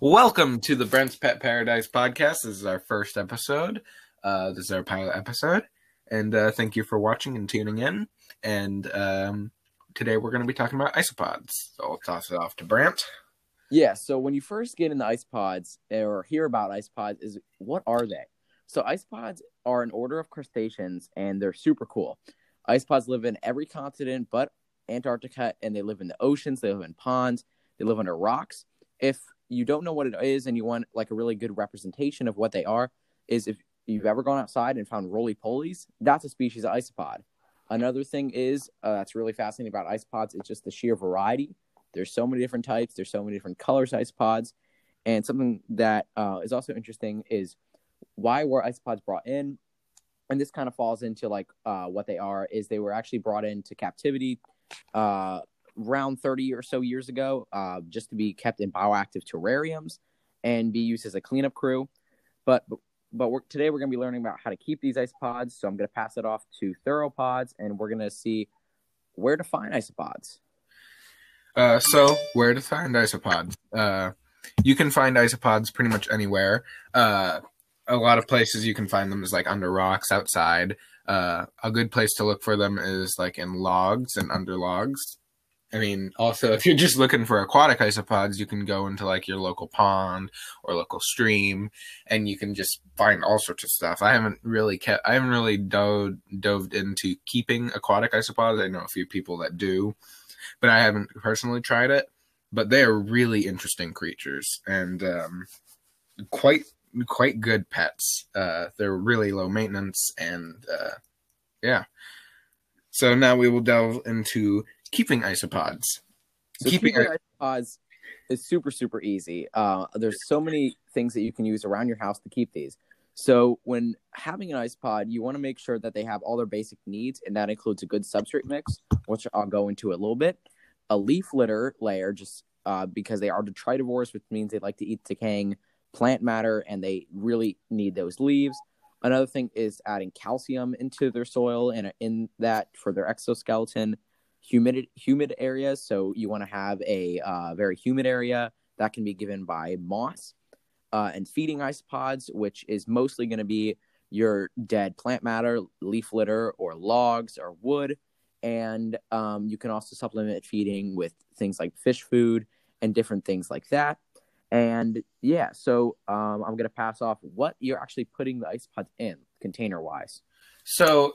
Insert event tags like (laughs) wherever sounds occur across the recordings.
Welcome to the Brent's Pet Paradise podcast. This is our first episode. Uh, this is our pilot episode, and uh, thank you for watching and tuning in. And um, today we're going to be talking about isopods. So I'll toss it off to Brent. Yeah, so when you first get into isopods or hear about isopods, is what are they? So isopods are an order of crustaceans, and they're super cool. Isopods live in every continent but Antarctica, and they live in the oceans. They live in ponds. They live under rocks. If you don't know what it is and you want like a really good representation of what they are, is if you've ever gone outside and found roly polies, that's a species of isopod. Another thing is uh, that's really fascinating about isopods is just the sheer variety. There's so many different types. There's so many different colors isopods, and something that uh, is also interesting is why were isopods brought in? And this kind of falls into like uh, what they are is they were actually brought into captivity uh, around 30 or so years ago, uh, just to be kept in bioactive terrariums and be used as a cleanup crew. But but we're, today we're going to be learning about how to keep these isopods. So I'm going to pass it off to Theropods, and we're going to see where to find isopods. Uh, so where to find isopods? Uh, you can find isopods pretty much anywhere. Uh, a lot of places you can find them is like under rocks outside. Uh, a good place to look for them is like in logs and under logs. I mean, also, if you're just looking for aquatic isopods, you can go into like your local pond or local stream, and you can just find all sorts of stuff. I haven't really kept, I haven't really dove dove into keeping aquatic isopods. I know a few people that do, but I haven't personally tried it. But they are really interesting creatures and um, quite quite good pets. Uh, they're really low maintenance and uh, yeah. So now we will delve into keeping isopods. So keeping, keeping isopods is super super easy. Uh, there's so many things that you can use around your house to keep these. So when having an isopod, you want to make sure that they have all their basic needs, and that includes a good substrate mix, which I'll go into a little bit. A leaf litter layer, just uh, because they are detritivores, which means they like to eat decaying plant matter, and they really need those leaves. Another thing is adding calcium into their soil and in that for their exoskeleton humid humid areas. So you want to have a uh, very humid area that can be given by moss uh, and feeding isopods, which is mostly going to be your dead plant matter, leaf litter, or logs or wood. And um, you can also supplement feeding with things like fish food and different things like that. And yeah, so um, I'm going to pass off what you're actually putting the isopods in container wise. So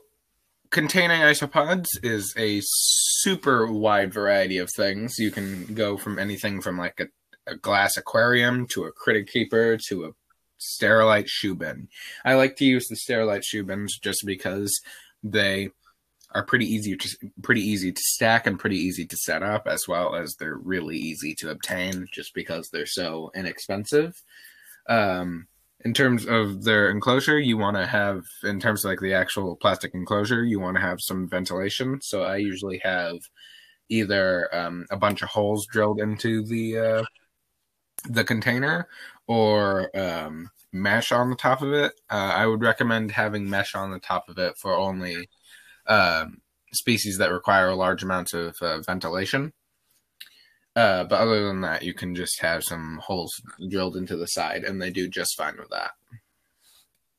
containing isopods is a super wide variety of things. You can go from anything from like a, a glass aquarium to a critter keeper to a sterilite shoe bin. I like to use the sterilite shoe bins just because they are pretty easy to pretty easy to stack and pretty easy to set up as well as they're really easy to obtain just because they're so inexpensive. Um, in terms of their enclosure, you want to have, in terms of like the actual plastic enclosure, you want to have some ventilation. So I usually have either um, a bunch of holes drilled into the uh, the container or um, mesh on the top of it. Uh, I would recommend having mesh on the top of it for only um, species that require a large amount of uh, ventilation. Uh, but other than that, you can just have some holes drilled into the side, and they do just fine with that.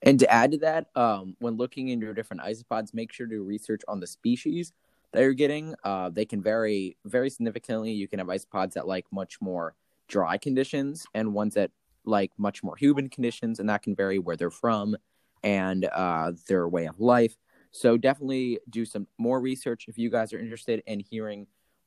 And to add to that, um, when looking into different isopods, make sure to research on the species that you're getting. Uh, they can vary very significantly. You can have isopods that like much more dry conditions, and ones that like much more humid conditions, and that can vary where they're from and uh, their way of life. So definitely do some more research if you guys are interested in hearing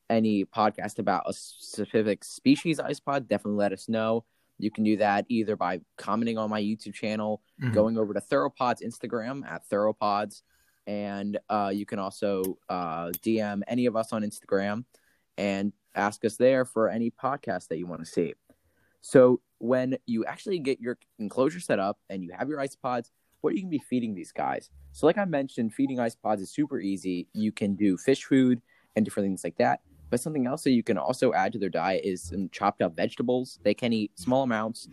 any podcast about a specific species isopod, definitely let us know. You can do that either by commenting on my YouTube channel, mm-hmm. going over to Theropods Instagram at Theropods, and uh, you can also uh, DM any of us on Instagram and ask us there for any podcast that you want to see. So when you actually get your enclosure set up and you have your isopods, what are you going to be feeding these guys? So like I mentioned, feeding isopods is super easy. You can do fish food and different things like that. But something else that you can also add to their diet is some chopped up vegetables. They can eat small amounts.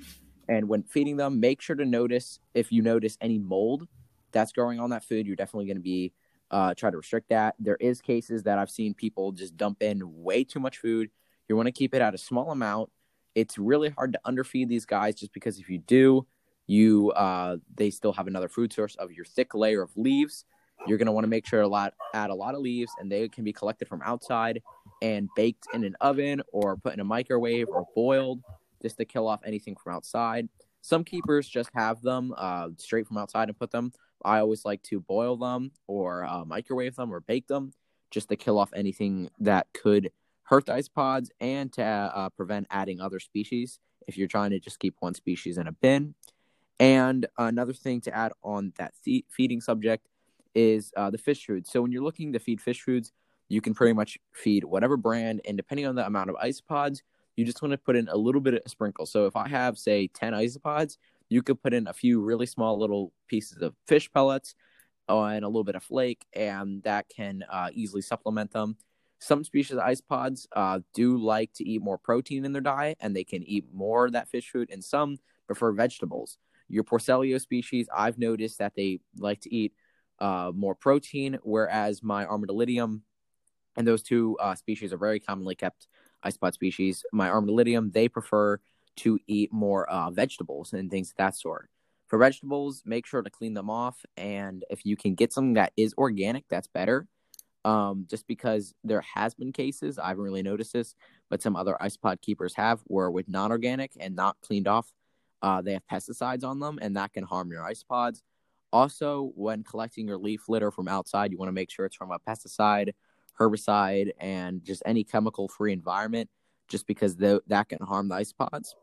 And when feeding them, make sure to notice if you notice any mold that's growing on that food, you're definitely going to be uh, try to restrict that. There is cases that I've seen people just dump in way too much food. You want to keep it at a small amount It's really hard to underfeed these guys just because if you do, you uh, they still have another food source of your thick layer of leaves. You're going to want to make sure a lot add a lot of leaves, and they can be collected from outside and baked in an oven or put in a microwave or boiled just to kill off anything from outside. Some keepers just have them uh, straight from outside and put them. I always like to boil them or uh, microwave them or bake them just to kill off anything that could hurt the isopods and to uh, prevent adding other species if you're trying to just keep one species in a bin. And another thing to add on that th- feeding subject is uh, the fish food. So when you're looking to feed fish foods, you can pretty much feed whatever brand, and depending on the amount of isopods, you just want to put in a little bit of sprinkle. So if I have, say, 10 isopods, you could put in a few really small little pieces of fish pellets and a little bit of flake, and that can uh, easily supplement them. Some species of isopods uh, do like to eat more protein in their diet, and they can eat more of that fish food, and some prefer vegetables. Your Porcellio species, I've noticed that they like to eat uh, more protein, whereas my Armadillidium and those two uh, species are very commonly kept isopod species. My Armadillidium, they prefer to eat more uh, vegetables and things of that sort. For vegetables, make sure to clean them off, and if you can get something that is organic, that's better. Um, just because there has been cases, I haven't really noticed this, but some other isopod keepers have where with non-organic and not cleaned off, uh, they have pesticides on them, and that can harm your isopods. Also, when collecting your leaf litter from outside, you want to make sure it's from a pesticide, herbicide, and just any chemical-free environment, just because th- that can harm the isopods.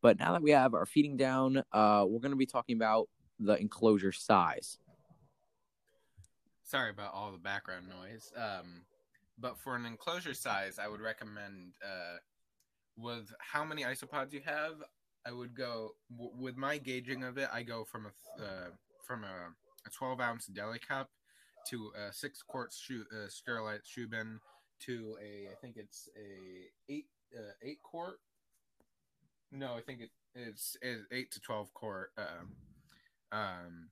But now that we have our feeding down, uh, we're going to be talking about the enclosure size. Sorry about all the background noise. Um, but for an enclosure size, I would recommend uh, with how many isopods you have. I would go w- with my gauging of it. I go from a uh, from a, a 12 ounce deli cup to a six quart shoe, uh, sterilite shoe bin to a I think it's a eight uh, eight quart no, I think it, it's, it's eight to twelve quart um, um,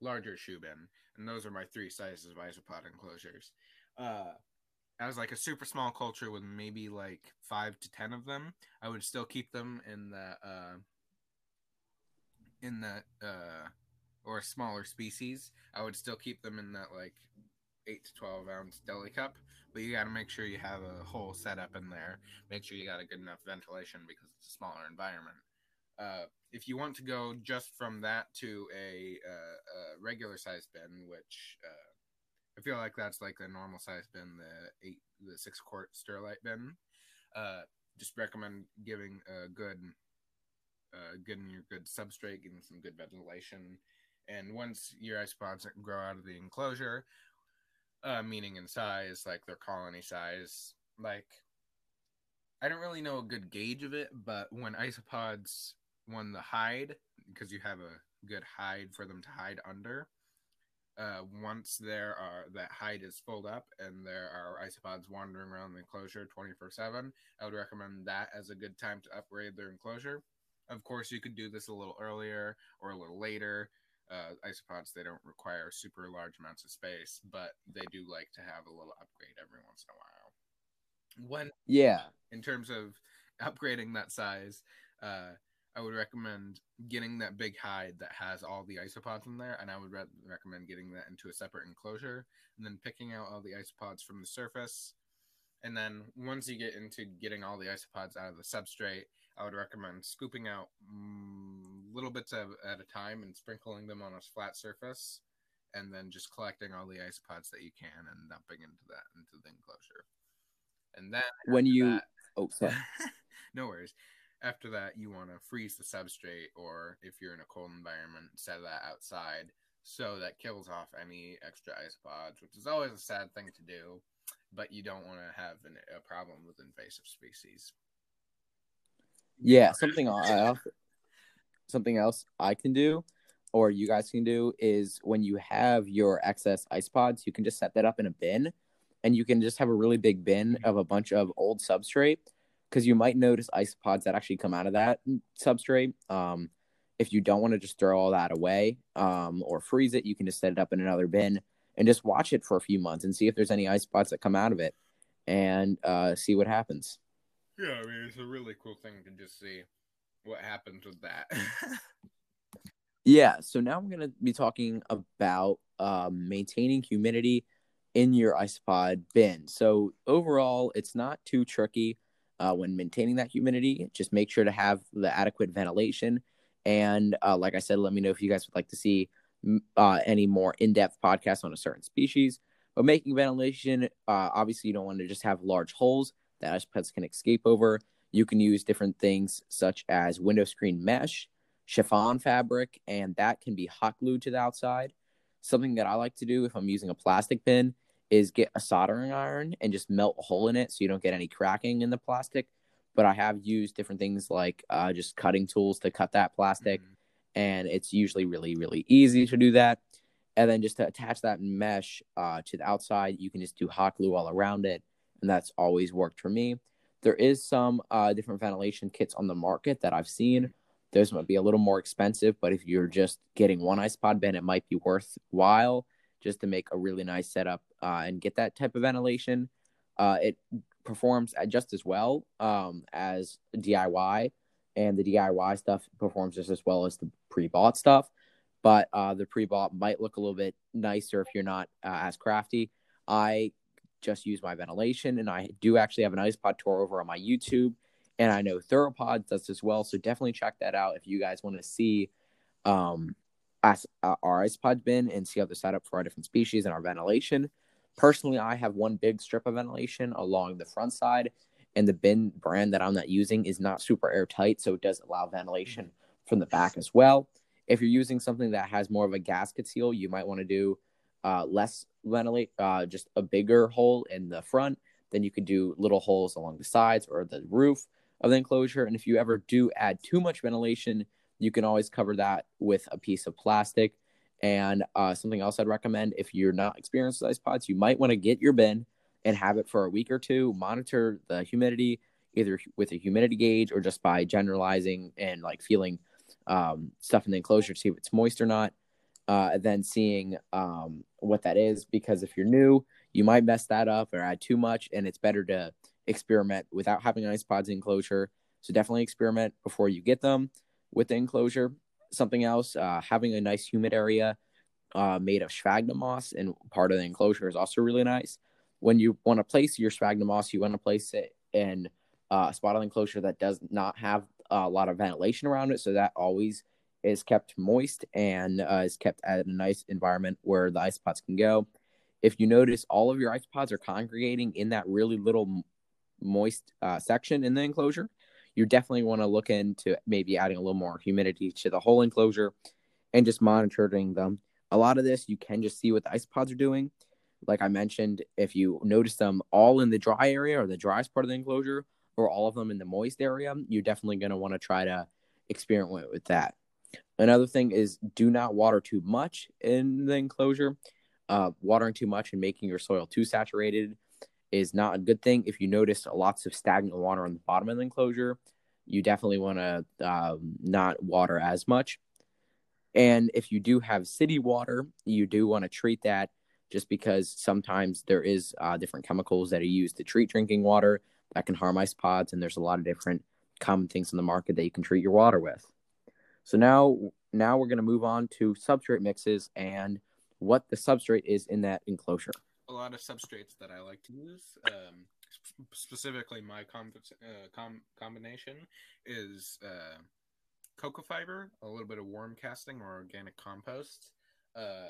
larger shoe bin, and those are my three sizes of isopod enclosures. Uh, as like a super small culture with maybe like five to ten of them, I would still keep them in the uh, in that uh, or smaller species. I would still keep them in that like eight to twelve ounce deli cup but you got to make sure you have a whole setup in there. Make sure you got a good enough ventilation because it's a smaller environment. Uh, if you want to go just from that to a, uh, a regular size bin, which uh, I feel like that's like the normal size bin, the eight, the six quart Sterilite bin. Uh, just recommend giving a good, uh, your good substrate, getting some good ventilation, and once your isopods grow out of the enclosure, uh, meaning in size, like their colony size. Like, I don't really know a good gauge of it, but when isopods, when the hide, because you have a good hide for them to hide under, uh, once there are that hide is filled up and there are isopods wandering around the enclosure 24 7 i would recommend that as a good time to upgrade their enclosure of course you could do this a little earlier or a little later uh, isopods they don't require super large amounts of space, but they do like to have a little upgrade every once in a while. When yeah, in terms of (laughs) upgrading that size, uh, I would recommend getting that big hide that has all the isopods in there, and I would re- recommend getting that into a separate enclosure, and then picking out all the isopods from the surface. And then once you get into getting all the isopods out of the substrate, I would recommend scooping out mm, little bits of, at a time and sprinkling them on a flat surface, and then just collecting all the isopods that you can and dumping into that into the enclosure. And then when you that, oh sorry, (laughs) no worries. After that, you want to freeze the substrate, or if you're in a cold environment, set that outside so that kills off any extra isopods, which is always a sad thing to do, but you don't want to have an, a problem with invasive species. Yeah, something I something else I can do or you guys can do is when you have your excess ice pods, you can just set that up in a bin and you can just have a really big bin of a bunch of old substrate because you might notice ice pods that actually come out of that substrate. Um, if you don't want to just throw all that away um, or freeze it, you can just set it up in another bin and just watch it for a few months and see if there's any ice pods that come out of it and uh, see what happens. Yeah, I mean it's a really cool thing to just see what happens with that. (laughs) Yeah, so now I'm going to be talking about um, maintaining humidity in your isopod bin. So overall, it's not too tricky uh, when maintaining that humidity. Just make sure to have the adequate ventilation. And uh, like I said, let me know if you guys would like to see uh, any more in-depth podcasts on a certain species. But making ventilation, uh, obviously, you don't want to just have large holes that isopods can escape over. You can use different things such as window screen mesh chiffon fabric, and that can be hot glued to the outside. Something that I like to do if I'm using a plastic bin is get a soldering iron and just melt a hole in it so you don't get any cracking in the plastic. But I have used different things like uh, just cutting tools to cut that plastic, mm-hmm. and it's usually really, really easy to do that. And then just to attach that mesh uh, to the outside, you can just do hot glue all around it, and that's always worked for me. There is some uh, different ventilation kits on the market that I've seen those might be a little more expensive, but if you're just getting one isopod bin, it might be worthwhile just to make a really nice setup uh, and get that type of ventilation. Uh, it performs just as well um, as DIY, and the DIY stuff performs just as well as the pre-bought stuff. But uh, the pre-bought might look a little bit nicer if you're not uh, as crafty. I just use my ventilation, and I do actually have an isopod tour over on my YouTube and I know Theropods does as well. So definitely check that out if you guys want to see um, as, uh, our isopod bin and see how they're set up for our different species and our ventilation. Personally, I have one big strip of ventilation along the front side, and the bin brand that I'm not using is not super airtight, so it does allow ventilation from the back as well. If you're using something that has more of a gasket seal, you might want to do uh, less ventilate, uh, just a bigger hole in the front. Then you could do little holes along the sides or the roof of the enclosure. And if you ever do add too much ventilation, you can always cover that with a piece of plastic. And uh, something else I'd recommend if you're not experienced with isopods, you might want to get your bin and have it for a week or two. Monitor the humidity either with a humidity gauge or just by generalizing and like feeling um, stuff in the enclosure to see if it's moist or not. Uh, then seeing um, what that is because if you're new, you might mess that up or add too much, and it's better to experiment without having isopods enclosure. So definitely experiment before you get them with the enclosure. Something else, uh, having a nice humid area uh, made of sphagnum moss and part of the enclosure is also really nice. When you want to place your sphagnum moss, you want to place it in uh, a spot enclosure that does not have a lot of ventilation around it, so that always is kept moist and uh, is kept at a nice environment where the ice pods can go. If you notice all of your ice pods are congregating in that really little moist uh, section in the enclosure, you definitely want to look into maybe adding a little more humidity to the whole enclosure and just monitoring them. A lot of this you can just see what the ice pods are doing. Like I mentioned, if you notice them all in the dry area or the driest part of the enclosure, or all of them in the moist area, you're definitely going to want to try to experiment with that. Another thing is do not water too much in the enclosure. Uh, watering too much and making your soil too saturated is not a good thing. If you notice lots of stagnant water on the bottom of the enclosure, you definitely want to um, not water as much. And if you do have city water, you do want to treat that just because sometimes there is uh, different chemicals that are used to treat drinking water that can harm ice pods, and there's a lot of different common things in the market that you can treat your water with. So now, now we're going to move on to substrate mixes and what the substrate is in that enclosure a lot of substrates that I like to use. Um, specifically, my com- uh, com- combination is uh, cocoa fiber, a little bit of worm casting or organic compost, uh,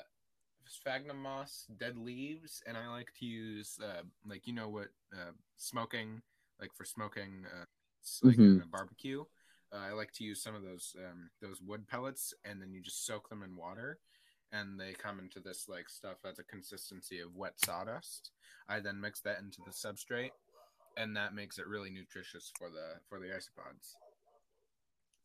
sphagnum moss, dead leaves, and I like to use uh, like you know what uh, smoking, like for smoking, uh, like mm-hmm. a barbecue. Uh, I like to use some of those um, those wood pellets, and then you just soak them in water and they come into this like stuff as a consistency of wet sawdust. I then mix that into the substrate, and that makes it really nutritious for the for the isopods.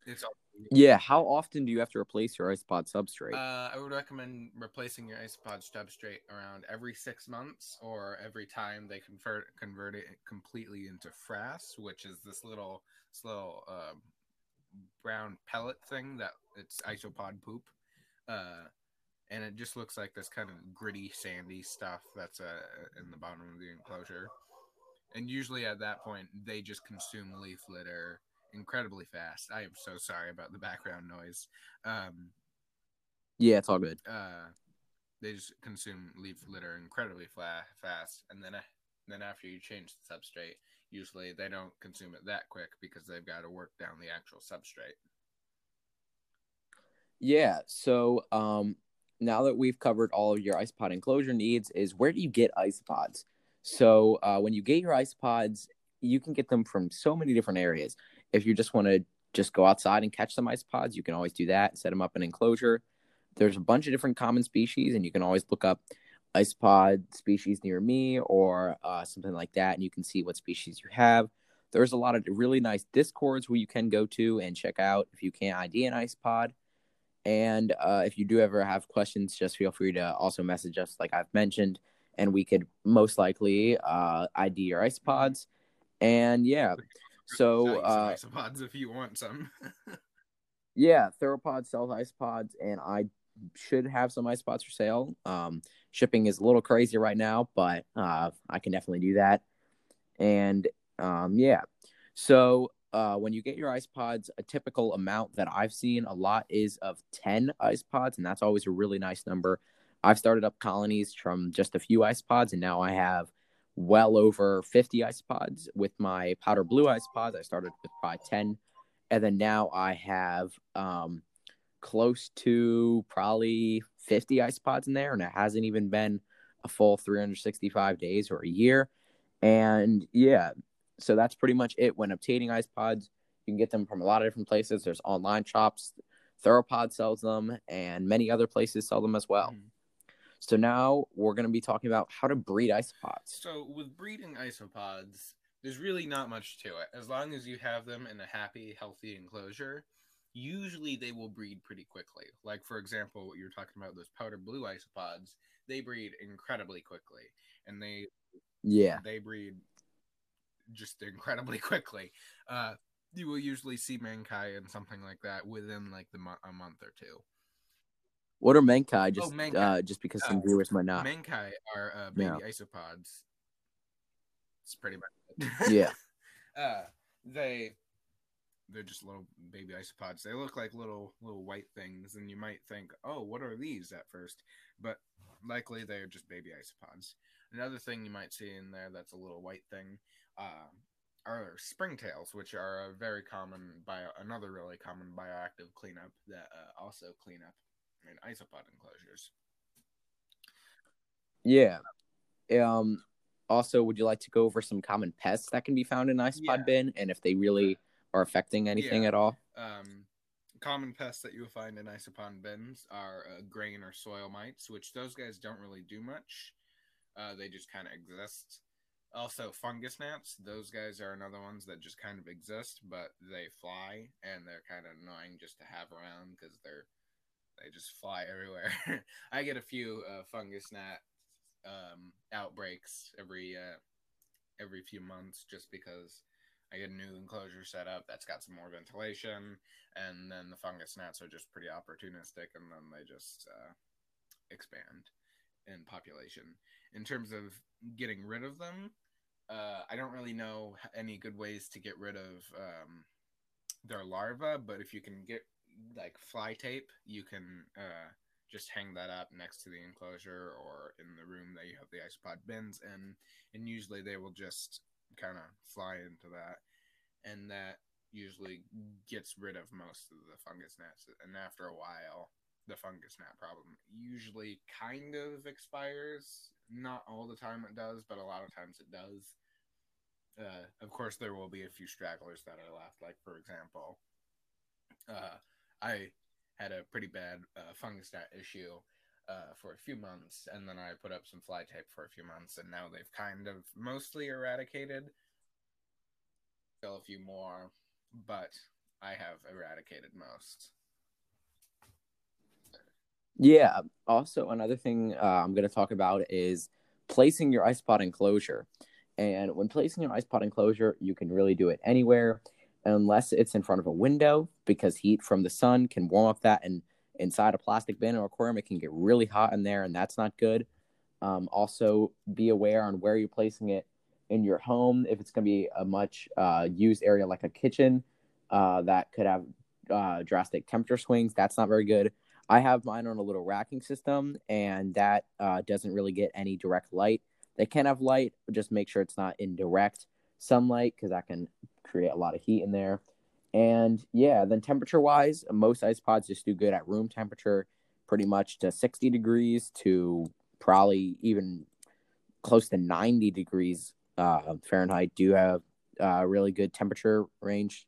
It's yeah. How often do you have to replace your isopod substrate? Uh, I would recommend replacing your isopod substrate around every six months, or every time they convert convert it completely into frass, which is this little this little uh, brown pellet thing that it's isopod poop. Uh, and it just looks like this kind of gritty, sandy stuff that's uh, in the bottom of the enclosure. and usually at that point they just consume leaf litter incredibly fast. I am so sorry about the background noise. Um, Yeah, it's all good. uh, they just consume leaf litter incredibly fla- fast, and then then after you change the substrate, usually they don't consume it that quick because they've got to work down the actual substrate. Yeah. So um, now that we've covered all of your isopod enclosure needs, is where do you get isopods? So uh, when you get your isopods, you can get them from so many different areas. If you just want to just go outside and catch some isopods, you can always do that. Set them up in enclosure. There's a bunch of different common species, and you can always look up isopod species near me or uh, something like that, and you can see what species you have. There's a lot of really nice discords where you can go to and check out if you can't ID an isopod. And uh, if you do ever have questions, just feel free to also message us, like I've mentioned, and we could most likely uh, ID your isopods. And yeah, so uh, isopods if you want some. (laughs) yeah, Theropod sells isopods, and I should have some isopods for sale. Um, shipping is a little crazy right now, but uh, I can definitely do that. And um, yeah, so uh, when you get your ice pods, a typical amount that I've seen a lot is of 10 ice pods, and that's always a really nice number. I've started up colonies from just a few ice pods, and now I have well over 50 ice pods with my powder blue ice pods. I started with probably 10, and then now I have um, close to probably 50 isopods in there, and it hasn't even been a full 365 days or a year. And yeah, so that's pretty much it. When obtaining isopods, you can get them from a lot of different places. There's online shops, Theropod sells them, and many other places sell them as well. Mhm. So now we're going to be talking about how to breed isopods. So with breeding isopods, there's really not much to it. As long as you have them in a happy, healthy enclosure, usually they will breed pretty quickly. Like for example, what you're talking about, those powder blue isopods, they breed incredibly quickly, and they Yeah. they breed just incredibly (laughs) quickly. Uh, you will usually see mancae and something like that within like the mo- a month or two. What are mancae? Just mancae. Uh, just because some Uh, viewers might not. mancae are uh, baby Yeah. isopods. It's pretty much it. yeah. (laughs) uh, they they're just little baby isopods. They look like little little white things, and you might think, "Oh, what are these?" at first, but likely they're just baby isopods. Another thing you might see in there that's a little white thing uh, are springtails, which are a very common bio, another really common bioactive cleanup that uh, also clean up in isopod enclosures. Yeah. Um. Also, would you like to go over some common pests that can be found in isopod Yeah. bin, and if they really are affecting anything Yeah. at all? Um, common pests that you'll find in isopod bins are uh, grain or soil mites, which those guys don't really do much. Uh, they just kind of exist. Also, fungus gnats. Those guys are another ones that just kind of exist, but they fly and they're kind of annoying just to have around because they're they just fly (laughs) everywhere. I get a few uh, fungus gnat um, outbreaks every uh, every few months just because I get a new enclosure set up that's got some more ventilation, and then the fungus gnats are just pretty opportunistic, and then they just uh, expand in population. In terms of getting rid of them, uh, I don't really know any good ways to get rid of um, their larvae, but if you can get like fly tape, you can uh, just hang that up next to the enclosure or in the room that you have the isopod bins in, and usually they will just kind of fly into that, and that usually gets rid of most of the fungus gnats. And after a while, the fungus gnat problem usually kind of expires. Not all the time it does, but a lot of times it does. Uh, of course, there will be a few stragglers that are left. Like, for example, uh, I had a pretty bad uh, fungus gnat issue uh, for a few months, and then I put up some fly tape for a few months, and now they've kind of mostly eradicated. Still a few more, but I have eradicated most. Yeah. Also, another thing uh, I'm going to talk about is placing your isopod enclosure. And when placing your isopod enclosure, you can really do it anywhere, unless it's in front of a window, because heat from the sun can warm up that. And inside a plastic bin or aquarium, it can get really hot in there, and that's not good. Um, also, be aware on where you're placing it. in your home. If it's going to be a much uh, used area like a kitchen, uh, that could have uh, drastic temperature swings. That's not very good. I have mine on a little racking system, and that uh, doesn't really get any direct light. They can have light, but just make sure it's not in direct sunlight because that can create a lot of heat in there. And yeah, then temperature wise, most ice pods just do good at room temperature, pretty much to 60 degrees to probably even close to 90 degrees uh, Fahrenheit. Do have uh, really good temperature range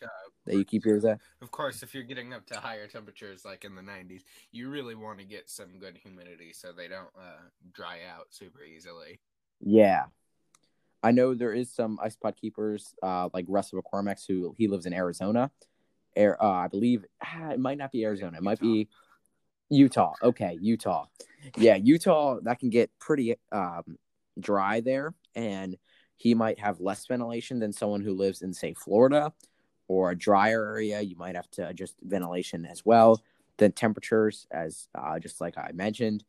Uh, that you keep yours at? Of course, if you're getting up to higher temperatures like in the 90s, you really want to get some good humidity so they don't uh, dry out super easily. Yeah. I know there is some ice pod keepers, uh, like Russell McCormack's, who he lives in Arizona. Air, uh, I believe ah, it might not be Arizona. It might be Utah. Okay, Utah. Yeah, Utah. That can get pretty um, dry there, and he might have less ventilation than someone who lives in, say, Florida or a drier area. You might have to adjust ventilation as well. Then temperatures, as uh, just like I mentioned,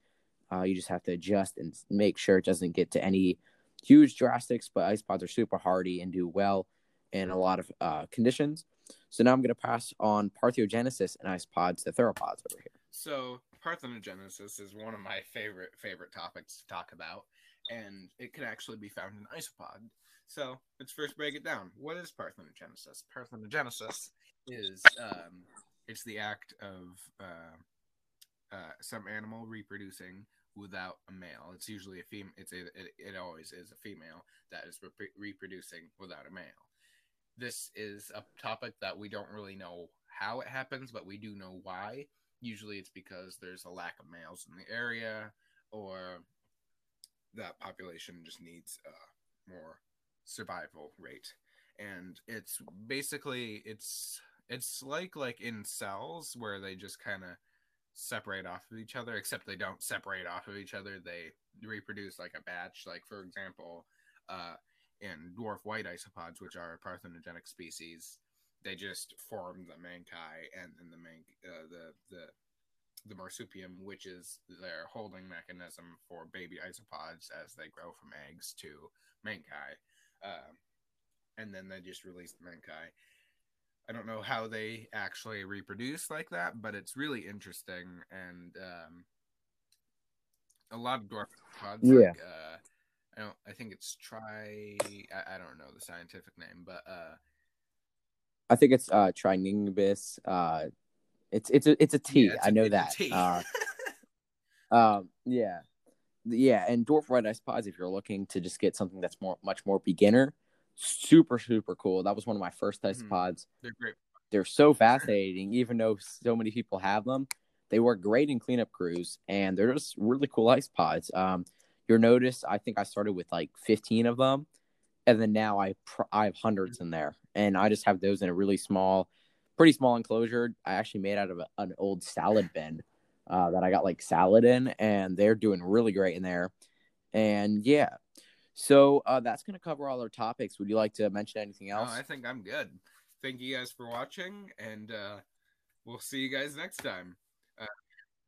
uh, you just have to adjust and make sure it doesn't get to any huge drastics. But ice pods are super hardy and do well in a lot of uh, conditions. So now I'm going to pass on parthenogenesis and ice pods to theropods over here. So parthenogenesis is one of my favorite favorite topics to talk about, and it can actually be found in isopod. So let's first break it down. What is parthenogenesis? Parthenogenesis is um, it's the act of uh, uh, some animal reproducing without a male. It's usually a female. It's a, it, it always is a female that is re- reproducing without a male. This is a topic that we don't really know how it happens, but we do know why. Usually, it's because there's a lack of males in the area, or that population just needs a more survival rate. And it's basically it's it's like like in cells where they just kind of separate off of each other, except they don't separate off of each other. They reproduce like a batch. Like for example, uh, in dwarf white isopods, which are a parthenogenic species, they just form the mancae and then the man uh, the the the marsupium, which is their holding mechanism for baby isopods as they grow from eggs to mancae, uh, and then they just release the mancae. I don't know how they actually reproduce like that, but it's really interesting and um, a lot of dwarf pods. Yeah. Like, uh, I don't. I think it's tri. I, I don't know the scientific name, but uh, I think it's uh, Trinibus. Uh, it's it's a it's a T. Yeah, it's I know a that. Uh, (laughs) um, yeah, yeah, and dwarf white ice pods. If you're looking to just get something that's more much more beginner, super super cool. That was one of my first ice Mhm. pods. they're great. They're so fascinating, even though so many people have them. They work great in cleanup crews, and they're just really cool ice pods. Um, you'll notice. I think I started with like 15 of them, and then now I pr- I have hundreds in there, and I just have those in a really small, pretty small enclosure. I actually made out of a, an old salad bin uh, that I got like salad in, and they're doing really great in there. And yeah, so uh, that's gonna cover all our topics. Would you like to mention anything No, else? I think I'm good. Thank you guys for watching, and uh, we'll see you guys next time.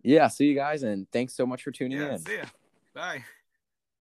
Yeah, see you guys, and thanks so much for tuning Yeah, in. see ya. Bye.